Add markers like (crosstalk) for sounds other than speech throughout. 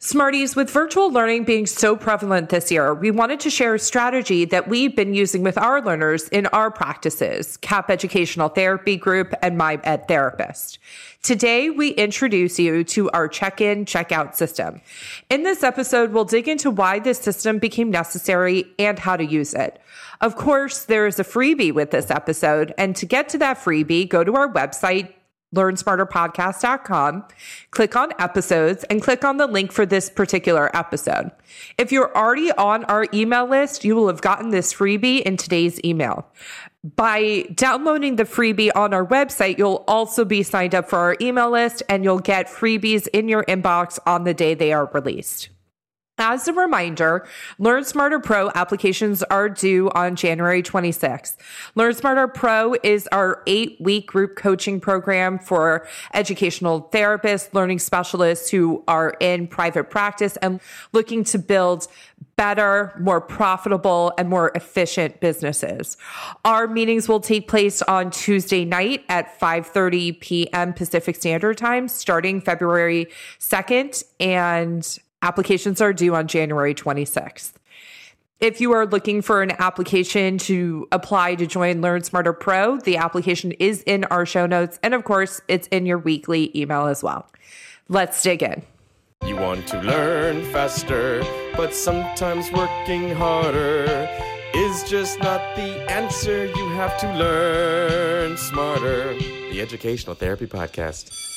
Smarties, with virtual learning being so prevalent this year, we wanted to share a strategy that we've been using with our learners in our practices, Kapp Educational Therapy Group and My Ed Therapist. Today, we introduce you to our check-in, check-out system. In this episode, we'll dig into why this system became necessary and how to use it. Of course, there is a freebie with this episode, and to get to that freebie, go to our website, learnsmarterpodcast.com, click on episodes, and click on the link for this particular episode. If you're already on our email list, you will have gotten this freebie in today's email. By downloading the freebie on our website, you'll also be signed up for our email list and you'll get freebies in your inbox on the day they are released. As a reminder, Learn Smarter Pro applications are due on January 26th. Learn Smarter Pro is our eight week group coaching program for educational therapists, learning specialists who are in private practice and looking to build better, more profitable, and more efficient businesses. Our meetings will take place on Tuesday night at 5:30 p.m. Pacific Standard Time starting February 2nd and Applications are due on January 26th. If you are looking for an application to apply to join Learn Smarter Pro, the application is in our show notes. And of course, it's in your weekly email as well. Let's dig in. You want to learn faster, but sometimes working harder is just not the answer. You have to learn smarter. The Educational Therapy Podcast.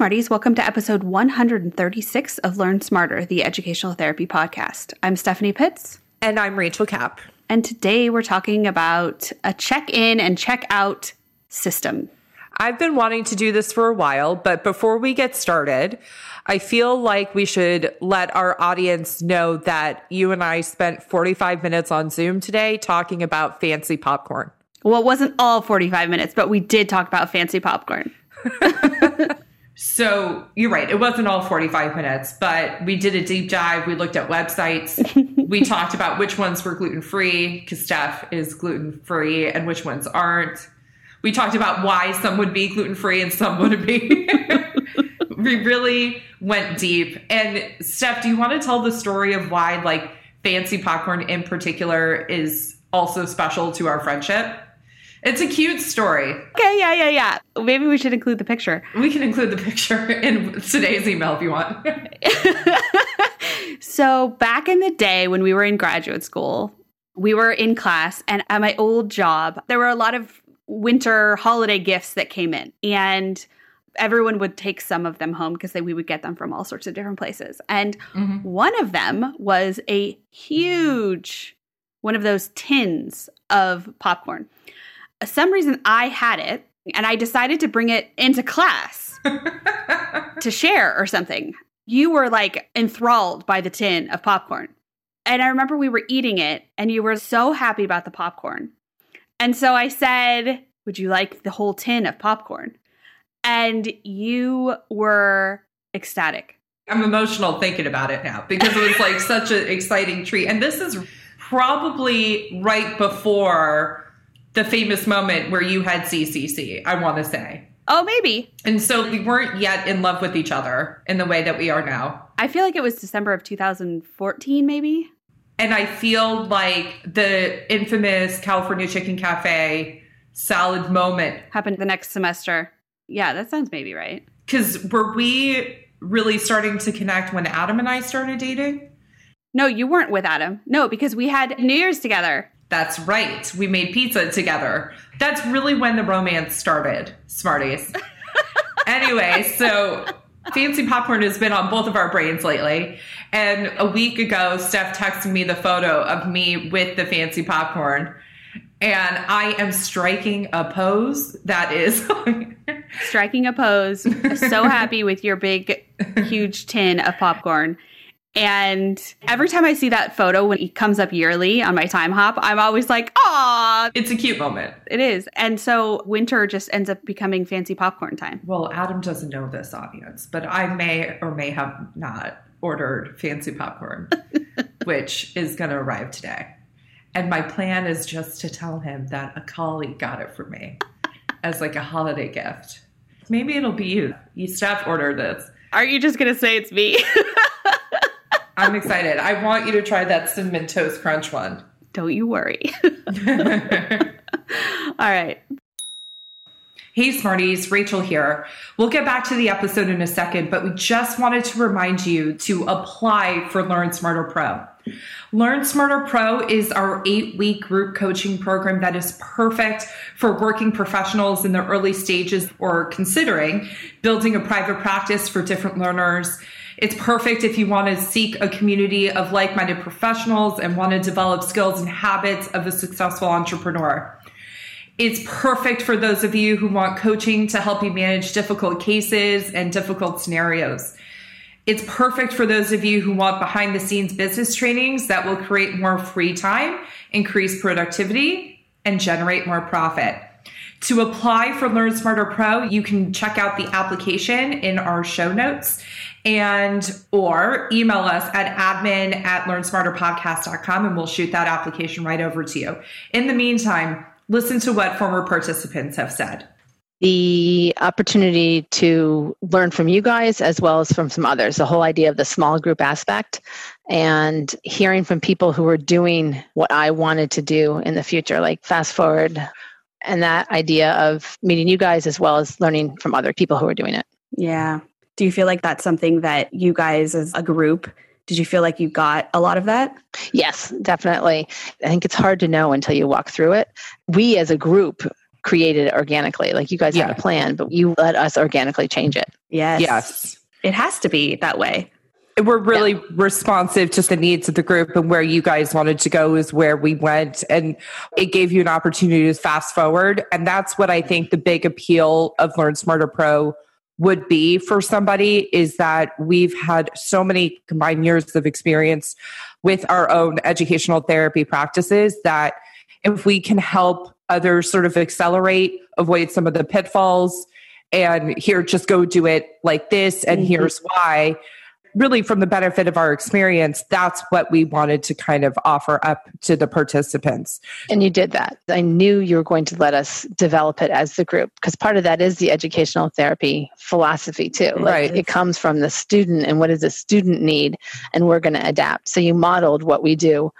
Smarties. Welcome to episode 136 of Learn Smarter, the Educational Therapy Podcast. I'm Stephanie Pitts. And I'm Rachel Kapp. And today we're talking about a check in and check out system. I've been wanting to do this for a while, but before we get started, I feel like we should let our audience know that you and I spent 45 minutes on Zoom today talking about fancy popcorn. Well, it wasn't all 45 minutes, but we did talk about fancy popcorn. (laughs) (laughs) So you're right. It wasn't all 45 minutes, but we did a deep dive. We looked at websites. (laughs) we talked about which ones were gluten free because Steph is gluten free and which ones aren't. We talked about why some would be gluten free and some wouldn't be. (laughs) we really went deep. And Steph, do you want to tell the story of why, like, fancy popcorn in particular is also special to our friendship? It's a cute story. Okay, yeah, yeah, yeah. Maybe we should include the picture. (laughs) We can include the picture in today's email if you want. (laughs) so, back in the day when we were in graduate school, we were in class, and at my old job, there were a lot of winter holiday gifts that came in. And everyone would take some of them home because we would get them from all sorts of different places. And mm-hmm. one of them was a huge one of those tins of popcorn some reason I had it and I decided to bring it into class (laughs) to share or something. You were like enthralled by the tin of popcorn. And I remember we were eating it and you were so happy about the popcorn. And so I said, Would you like the whole tin of popcorn? And you were ecstatic. I'm emotional thinking about it now because it was like such an exciting treat. And this is probably right before the famous moment where you had CCC, I want to say. Oh, maybe. And so we weren't yet in love with each other in the way that we are now. I feel like it was December of 2014, maybe. And I feel like the infamous California Chicken Cafe salad moment happened the next semester. Yeah, that sounds maybe right. Because were we really starting to connect when Adam and I started dating? No, you weren't with Adam. No, because we had New Year's together. That's right. We made pizza together. That's really when the romance started, Smarties. (laughs) anyway, so fancy popcorn has been on both of our brains lately. And a week ago, Steph texted me the photo of me with the fancy popcorn. And I am striking a pose that is (laughs) striking a pose. So happy with your big, huge tin of popcorn. And every time I see that photo when it comes up yearly on my Timehop, I'm always like, "Ah!" It's a cute moment. It is. And so winter just ends up becoming fancy popcorn time. Well, Adam doesn't know this audience, but I may or may have not ordered fancy popcorn, (laughs) which is going to arrive today. And my plan is just to tell him that a colleague got it for me (laughs) as like a holiday gift. Maybe it'll be you. You Steph order this Aren't you just going to say it's me? (laughs) I'm excited. I want you to try that cinnamon toast crunch one. Don't you worry. (laughs) All right. Hey, Smarties, Rachel here. We'll get back to the episode in a second, but we just wanted to remind you to apply for Learn Smarter Pro. Learn Smarter Pro is our eight week group coaching program that is perfect for working professionals in the early stages or considering building a private practice for different learners. It's perfect if you want to seek a community of like minded professionals and want to develop skills and habits of a successful entrepreneur. It's perfect for those of you who want coaching to help you manage difficult cases and difficult scenarios. It's perfect for those of you who want behind the scenes business trainings that will create more free time, increase productivity, and generate more profit. To apply for Learn Smarter Pro, you can check out the application in our show notes and or email us at admin at learnsmarterpodcast.com and we'll shoot that application right over to you. In the meantime, listen to what former participants have said. The opportunity to learn from you guys as well as from some others, the whole idea of the small group aspect and hearing from people who are doing what I wanted to do in the future, like fast forward and that idea of meeting you guys as well as learning from other people who are doing it. Yeah. Do you feel like that's something that you guys as a group did you feel like you got a lot of that? Yes, definitely. I think it's hard to know until you walk through it. We as a group created it organically. Like you guys yeah. had a plan, but you let us organically change it. Yes. Yes. It has to be that way. We're really yeah. responsive to the needs of the group and where you guys wanted to go is where we went. And it gave you an opportunity to fast forward. And that's what I think the big appeal of Learn Smarter Pro would be for somebody is that we've had so many combined years of experience with our own educational therapy practices that if we can help others sort of accelerate, avoid some of the pitfalls, and here, just go do it like this, and mm-hmm. here's why, really from the benefit of our experience, that's what we wanted to kind of offer up to the participants. And you did that. I knew you were going to let us develop it as the group because part of that is the educational therapy philosophy too. Like right. It comes from the student and what does the student need, and we're going to adapt. So you modeled what we do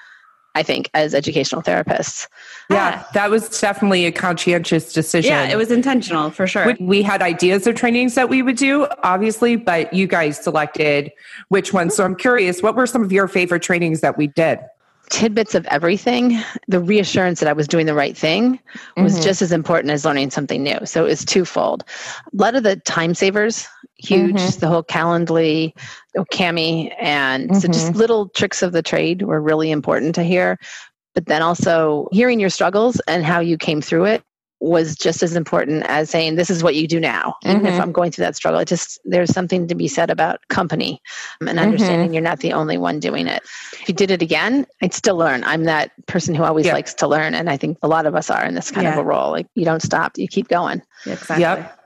I think, as educational therapists. Yeah, that was definitely a conscientious decision. Yeah, it was intentional for sure. We, we, had ideas of trainings that we would do, obviously, but you guys selected which ones. So I'm curious, what were some of your favorite trainings that we did? tidbits of everything, the reassurance that I was doing the right thing was mm-hmm. just as important as learning something new. So it was twofold. A lot of the time savers, huge, mm-hmm. the whole Calendly, Kami, and mm-hmm. so just mm-hmm. little tricks of the trade were really important to hear. But then also hearing your struggles and how you came through it was just as important as saying this is what you do now even mm-hmm. if i'm going through that struggle it just there's something to be said about company and mm-hmm. understanding mm-hmm. you're not the only one doing it if you did it again i'd still learn i'm that person who always likes to learn and i think a lot of us are in this kind yeah. of a role like you don't stop you keep going exactly yep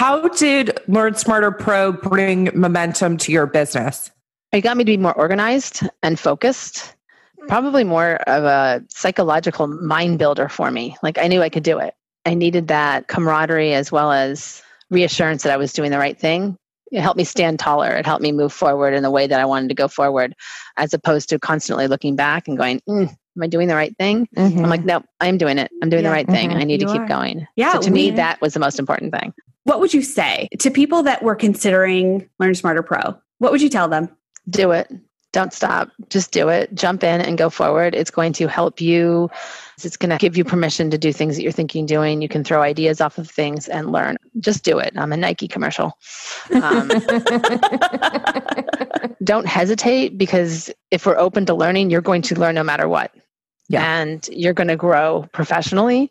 how did learn smarter pro bring momentum to your business it got me to be more organized and focused probably more of a psychological mind builder for me like i knew i could do it I needed that camaraderie as well as reassurance that I was doing the right thing. It helped me stand taller. It helped me move forward in the way that I wanted to go forward, as opposed to constantly looking back and going, mm, "Am I doing the right thing?" Mm-hmm. I'm like, "No, I'm doing it. I'm doing yeah, the right mm-hmm. thing. I need you to keep are. going." Yeah. So to me, that was the most important thing. What would you say to people that were considering Learn Smarter Pro? What would you tell them? Do it. Don't stop. Just do it. Jump in and go forward. It's going to help you. It's going to give you permission to do things that you're thinking doing. You can throw ideas off of things and learn. Just do it. I'm a Nike commercial. Um, (laughs) don't hesitate because if we're open to learning, you're going to learn no matter what. Yeah. And you're going to grow professionally.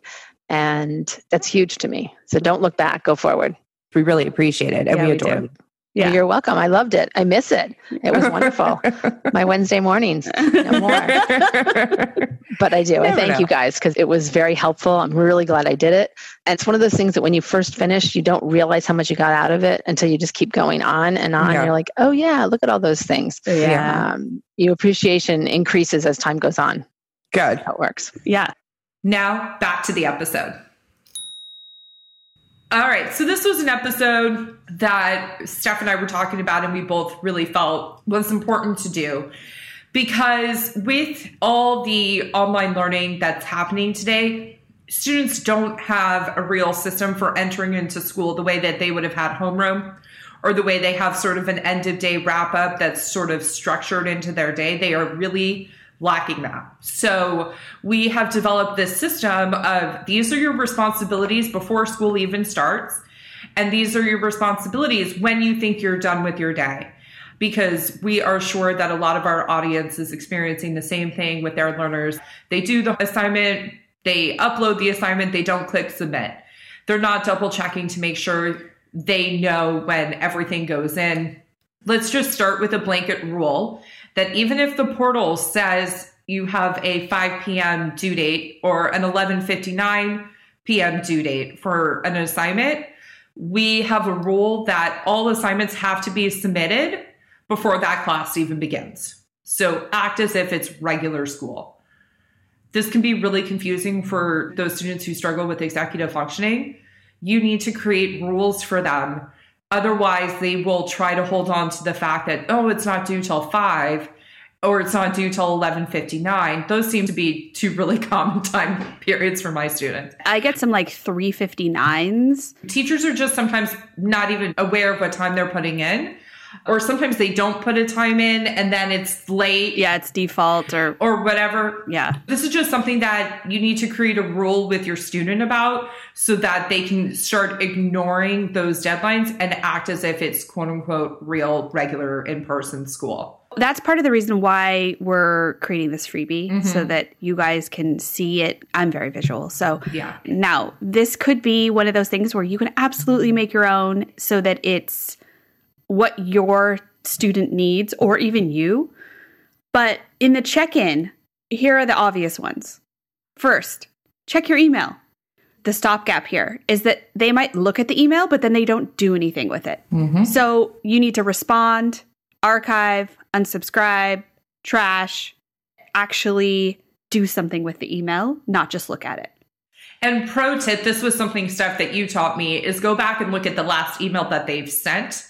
And that's huge to me. So don't look back, go forward. We really appreciate it and yeah, we adore it. Yeah. You're welcome. I loved it. I miss it. It was wonderful. (laughs) My Wednesday mornings, no more. (laughs) but I do. I thank know. you guys because it was very helpful. I'm really glad I did it. And it's one of those things that when you first finish, you don't realize how much you got out of it until you just keep going on and on. Yeah. You're like, oh, yeah, look at all those things. Yeah. Um, your appreciation increases as time goes on. Good. how it works. Yeah. Now back to the episode. All right. So this was an episode that Steph and I were talking about, and we both really felt was important to do because with all the online learning that's happening today, students don't have a real system for entering into school the way that they would have had homeroom or the way they have sort of an end of day wrap up that's sort of structured into their day. They are really lacking that. So we have developed this system of these are your responsibilities before school even starts. And these are your responsibilities when you think you're done with your day. Because we are sure that a lot of our audience is experiencing the same thing with their learners. They do the assignment, they upload the assignment, they don't click submit. They're not double checking to make sure they know when everything goes in. Let's just start with a blanket rule that even if the portal says you have a 5 p.m. due date or an 11:59 p.m. due date for an assignment, we have a rule that all assignments have to be submitted before that class even begins. So act as if it's regular school. This can be really confusing for those students who struggle with executive functioning. You need to create rules for them Otherwise, they will try to hold on to the fact that, oh, it's not due till five or it's not due till 11:59. Those seem to be two really (laughs) common time periods for my students. I get some like 359s. Teachers are just sometimes not even aware of what time they're putting in or sometimes they don't put a time in and then it's late Yeah, it's default or or whatever. yeah. This is just something that you need to create a rule with your student about so that they can start ignoring those deadlines and act as if it's quote unquote real, regular in person school. That's part of the reason why we're creating this freebie mm-hmm. so that you guys can see it. I'm very visual. So, Yeah. Now, this could be one of those things where you can absolutely make your own so that it's what your student needs or even you. But in the check in, here are the obvious ones. First, check your email. The stopgap here is that they might look at the email, but then they don't do anything with it. Mm-hmm. So you need to respond, archive, unsubscribe, trash, actually do something with the email, not just look at it. And pro tip, this was something Steph that you taught me is go back and look at the last email that they've sent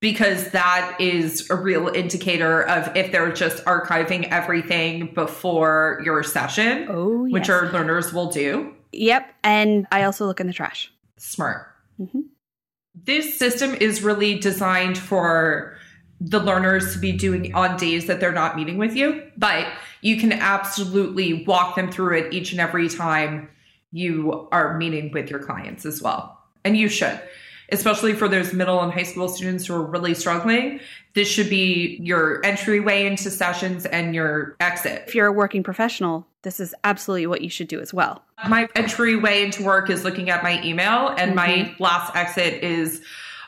because that is a real indicator of if they're just archiving everything before your session, Oh, which yes. our learners will do. Yep. And I also look in the trash. Smart. Mhm. This system is really designed for the learners to be doing on days that they're not meeting with you, but you can absolutely walk them through it each and every time you are meeting with your clients as well. And you should, especially for those middle and high school students who are really struggling. This should be your entryway into sessions and your exit. If you're a working professional, this is absolutely what you should do as well. My entryway into work is looking at my email, and my mm-hmm. last exit is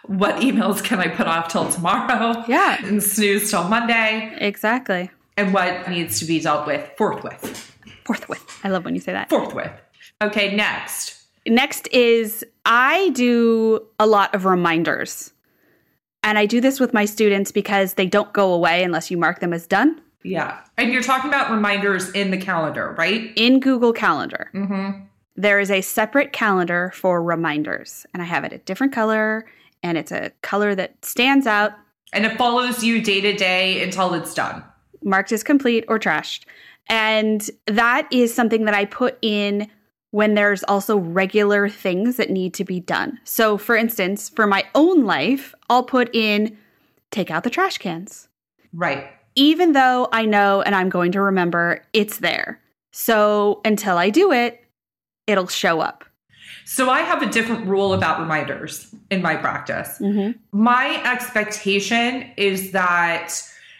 what emails can I put off till tomorrow? Yeah. (laughs) And snooze till Monday, Exactly. and what needs to be dealt with forthwith. Forthwith. I love when you say that. Forthwith. Okay, next. Next is I do a lot of reminders. And I do this with my students because they don't go away unless you mark them as done Yeah. And you're talking about reminders in the calendar, right? in Google Calendar. Mm-hmm. There is a separate calendar for reminders, and I have it a different color, and it's a color that stands out, And it follows you day to day until it's done. marked as complete or trashed. And that is something that I put in when there's also regular things that need to be done. So, for instance, for my own life, I'll put in take out the trash cans, Right. even though I know and I'm going to remember it's there. So, until I do it, it'll show up. So I have a different rule about reminders in my practice. Mm-hmm. My expectation is that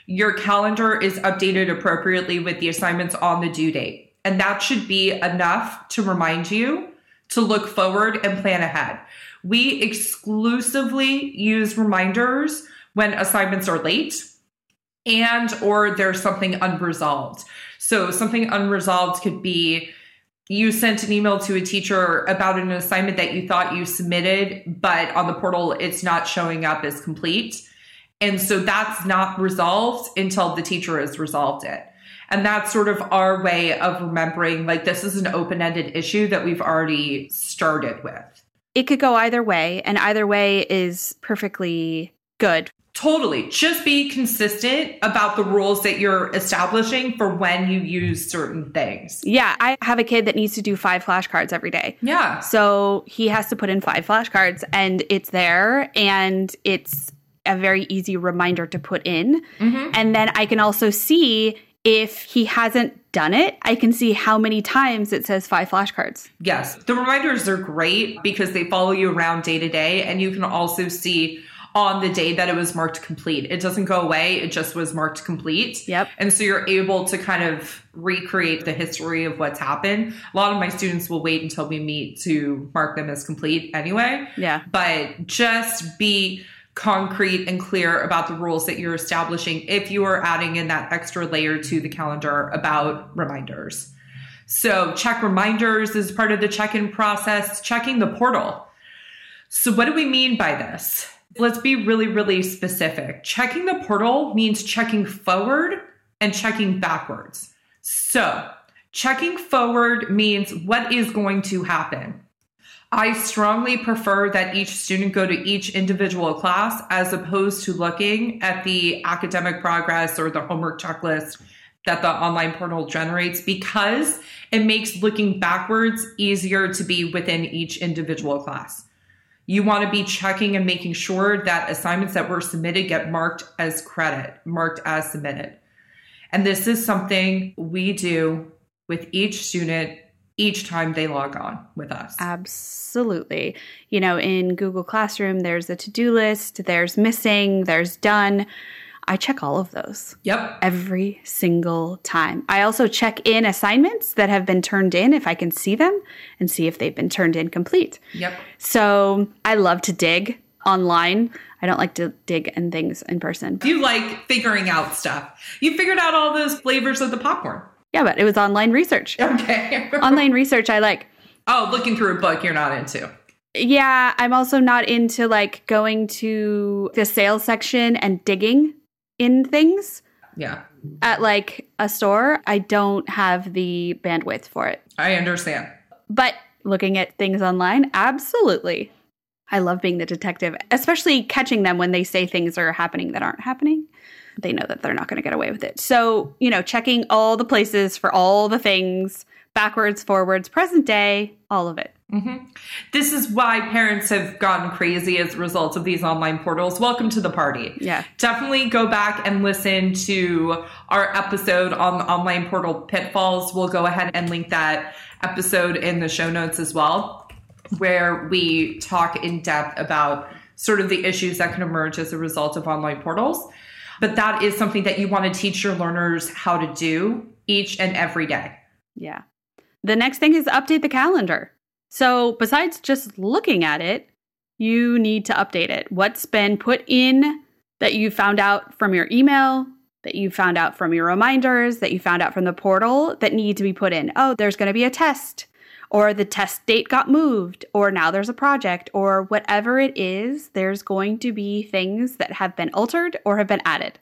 your calendar is updated appropriately with the assignments on the due date. And that should be enough to remind you to look forward and plan ahead. We exclusively use reminders when assignments are late and or there's something unresolved. So something unresolved could be you sent an email to a teacher about an assignment that you thought you submitted, but on the portal it's not showing up as complete. And so that's not resolved until the teacher has resolved it. And that's sort of our way of remembering like this is an open ended issue that we've already started with. it could go either way, and either way is perfectly good. Totally. Just be consistent about the rules that you're establishing for when you use certain things. Yeah, I have a kid that needs to do five flashcards every day. Yeah. So he has to put in five flashcards, and it's there, and it's a very easy reminder to put in. Mm-hmm. And then I can also see if he hasn't done it, I can see how many times it says five flashcards. Yes. The reminders are great because they follow you around day to day, and you can also see on the day that it was marked complete. It doesn't go away, it just was marked complete. Yep. And so you're able to kind of recreate the history of what's happened. A lot of my students will wait until we meet to mark them as complete anyway. Yeah. But just be concrete and clear about the rules that you're establishing if you are adding in that extra layer to the calendar about reminders. So, check reminders is part of the check in process, checking the portal. So, what do we mean by this? Let's be really, really specific. Checking the portal means checking forward and checking backwards. So, checking forward means what is going to happen. I strongly prefer that each student go to each individual class as opposed to looking at the academic progress or the homework checklist that the online portal generates because it makes looking backwards easier to be within each individual class. You want to be checking and making sure that assignments that were submitted get marked as credit, marked as submitted. And this is something we do with each student each time they log on with us. Absolutely. You know, in Google Classroom, there's a to do list, there's missing, there's done. I check all of those Yep. every single time. I also check in assignments that have been turned in if I can see them and see if they've been turned in complete. Yep. So I love to dig online. I don't like to dig in things in person. You like figuring out stuff. You figured out all those flavors of the popcorn. Yeah, but it was online research. (laughs) Okay. online research I like. oh, looking through a book you're not into. Yeah, I'm also not into like going to the sales section and digging in things Yeah. at like a store. I don't have the bandwidth for it. I understand. But looking at things online, absolutely. I love being the detective, especially catching them when they say things are happening that aren't happening. They know that they're not going to get away with it. So, you know, checking all the places for all the things, backwards, forwards, present day, all of it. Mm-hmm. This is why parents have gone crazy as a result of these online portals. Welcome to the party. Yeah. Definitely go back and listen to our episode on the online portal pitfalls. We'll go ahead and link that episode in the show notes as well, where we talk in depth about sort of the issues that can emerge as a result of online portals. But that is something that you want to teach your learners how to do each and every day. Yeah. The next thing is update the calendar. So, besides just looking at it, you need to update it. What's been put in that you found out from your email, that you found out from your reminders, that you found out from the portal that need to be put in? Oh, there's going to be a test, or the test date got moved, or now there's a project, or whatever it is, there's going to be things that have been altered or have been added.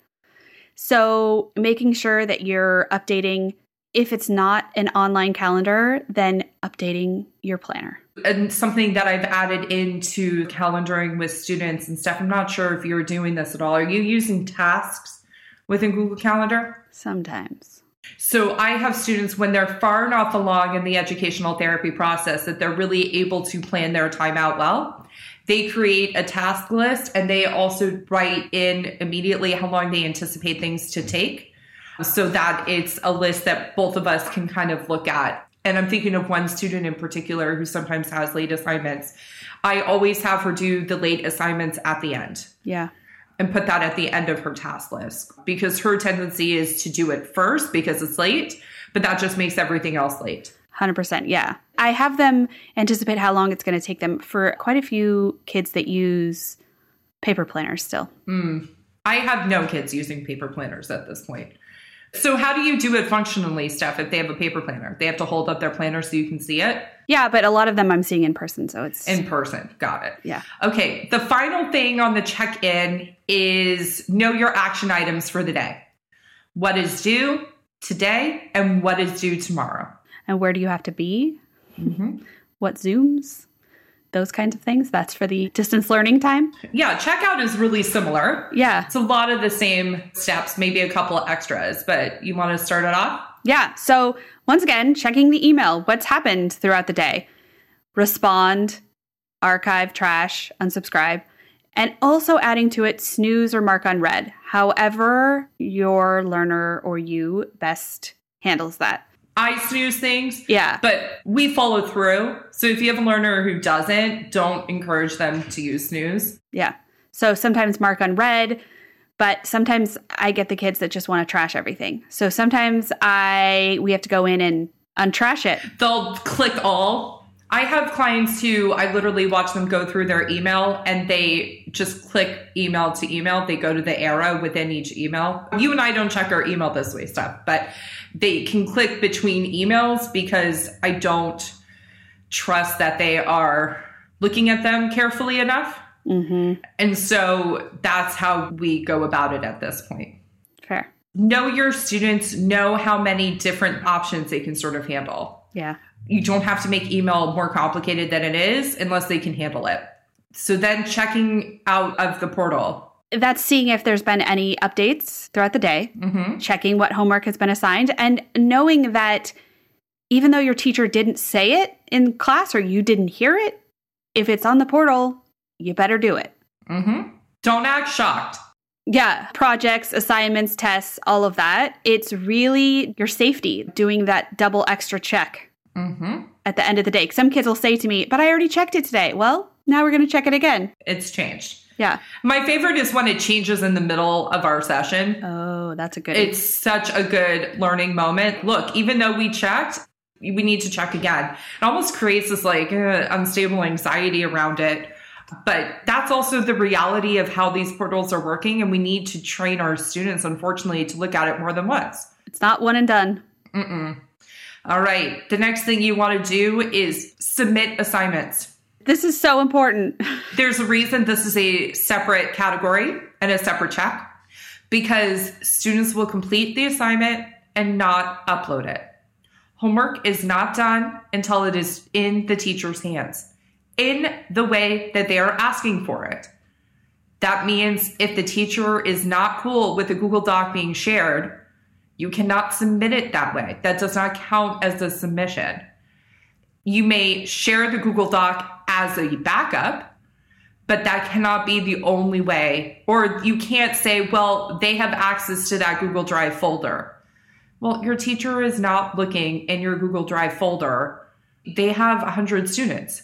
So, making sure that you're updating if it's not an online calendar, then updating your planner. and something that I've added into calendaring with students and stuff. I'm not sure if you're doing this at all. Are you using tasks within Google Calendar? Sometimes. So I have students when they're far enough along in the educational therapy process that they're really able to plan their time out well. They create a task list and they also write in immediately how long they anticipate things to take so that it's a list that both of us can kind of look at. And I'm thinking of one student in particular who sometimes has late assignments. I always have her do the late assignments at the end Yeah. And put that at the end of her task list because her tendency is to do it first because it's late, but that just makes everything else late. 100%. Yeah. I have them anticipate how long it's going to take them for quite a few kids that use paper planners still. Hmm. I have no kids using paper planners at this point. So, how do you do it functionally, Steph, if they have a paper planner? They have to hold up their planner so you can see it Yeah, but a lot of them I'm seeing in person, so it's in person. Got it. yeah. Okay, the final thing on the check in is know your action items for the day. What is due today and what is due tomorrow? And where do you have to be? Mm-hmm. What Zooms? those kinds of things. That's for the distance learning time. Yeah, checkout is really similar. Yeah. It's a lot of the same steps, maybe a couple of extras, but you want to start it off? Yeah. So, once again, checking the email. What's happened throughout the day? Respond, archive, trash, unsubscribe, and also adding to it snooze or mark on red, however your learner or you best handles that. I snooze things. Yeah. But we follow through. So if you have a learner who doesn't, don't encourage them to use snooze. Yeah. So sometimes mark on red, but sometimes I get the kids that just want to trash everything. So sometimes I we have to go in and untrash it. They'll click all. I have clients who I literally watch them go through their email and they just click email to email. They go to the arrow within each email. You and I don't check our email this way Steph, but they can click between emails because I don't trust that they are looking at them carefully enough. Mm-hmm. And so that's how we go about it at this point. Fair. Know your students, know how many different options they can sort of handle. Yeah. You don't have to make email more complicated than it is unless they can handle it. So then checking out of the portal. That's seeing if there's been any updates throughout the day, Mm-hmm. checking what homework has been assigned, and knowing that even though your teacher didn't say it in class or you didn't hear it, if it's on the portal, you better do it. Mm-hmm. Don't act shocked. Yeah, projects, assignments, tests, all of that. It's really your safety doing that double extra check Mm-hmm. at the end of the day. Some kids will say to me, But I already checked it today. Well, now we're going to check it again. It's changed. Yeah. My favorite is when it changes in the middle of our session. Oh, that's a good It's such a good learning moment. Look, even though we checked, we need to check again. It almost creates this like uh, unstable anxiety around it. But that's also the reality of how these portals are working. And we need to train our students, unfortunately, to look at it more than once. It's not one and done. Mm-mm. All right. The next thing you want to do is submit assignments. This is so important. (laughs) There's a reason this is a separate category and a separate check because students will complete the assignment and not upload it. Homework is not done until it is in the teacher's hands in the way that they are asking for it. That means if the teacher is not cool with the Google Doc being shared, you cannot submit it that way. That does not count as a submission. You may share the Google Doc as a backup, but that cannot be the only way. Or you can't say, well, they have access to that Google Drive folder. Well, your teacher is not looking in your Google Drive folder. They have 100 students.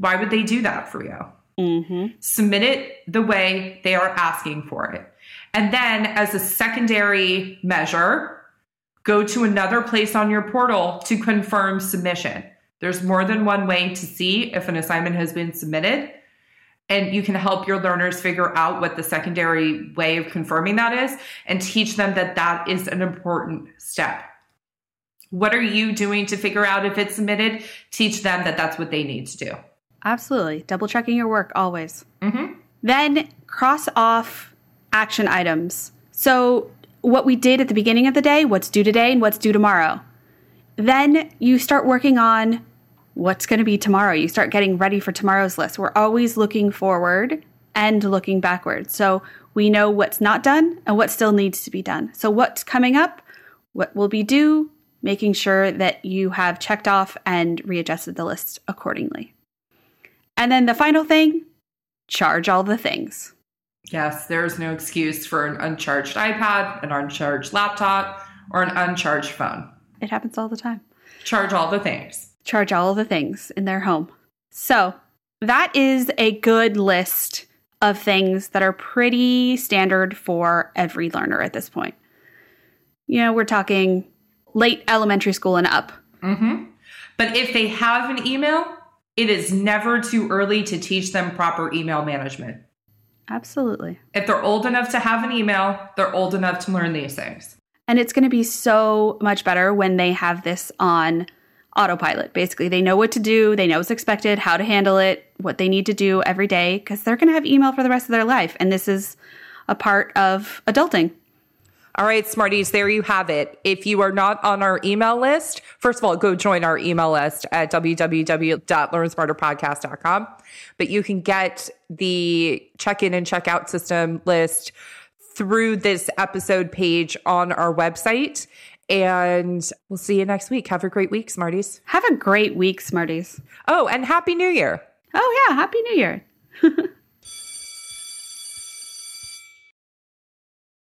Why would they do that for you? Mm-hmm. Submit it the way they are asking for it. And then, as a secondary measure, go to another place on your portal to confirm submission. There's more than one way to see if an assignment has been submitted. And you can help your learners figure out what the secondary way of confirming that is and teach them that that is an important step. What are you doing to figure out if it's submitted? Teach them that that's what they need to do. Absolutely. Double checking your work always. Mm-hmm. Then cross off action items. So, what we did at the beginning of the day, what's due today, and what's due tomorrow. Then you start working on what's going to be tomorrow. You start getting ready for tomorrow's list. We're always looking forward and looking backwards. So, we know what's not done and what still needs to be done. So, what's coming up, what will be due, making sure that you have checked off and readjusted the list accordingly. And then the final thing charge all the things. Yes, there's no excuse for an uncharged iPad, an uncharged laptop, or an uncharged phone. It happens all the time. Charge all the things. Charge all the things in their home. So, that is a good list of things that are pretty standard for every learner at this point. You know, we're talking late elementary school and up. Mm-hmm. But if they have an email, it is never too early to teach them proper email management. Absolutely. If they're old enough to have an email, they're old enough to learn these things. And it's going to be so much better when they have this on autopilot. Basically, they know what to do, they know what's expected, how to handle it, what they need to do every day, because they're going to have email for the rest of their life. And this is a part of adulting. All right, Smarties, there you have it. If you are not on our email list, first of all, go join our email list at www.learnsmarterpodcast.com. But you can get the check in and check out system list through this episode page on our website. And we'll see you next week. Have a great week, Smarties. Have a great week, Smarties. Oh, and Happy New Year. Oh, yeah. Happy New Year. (laughs)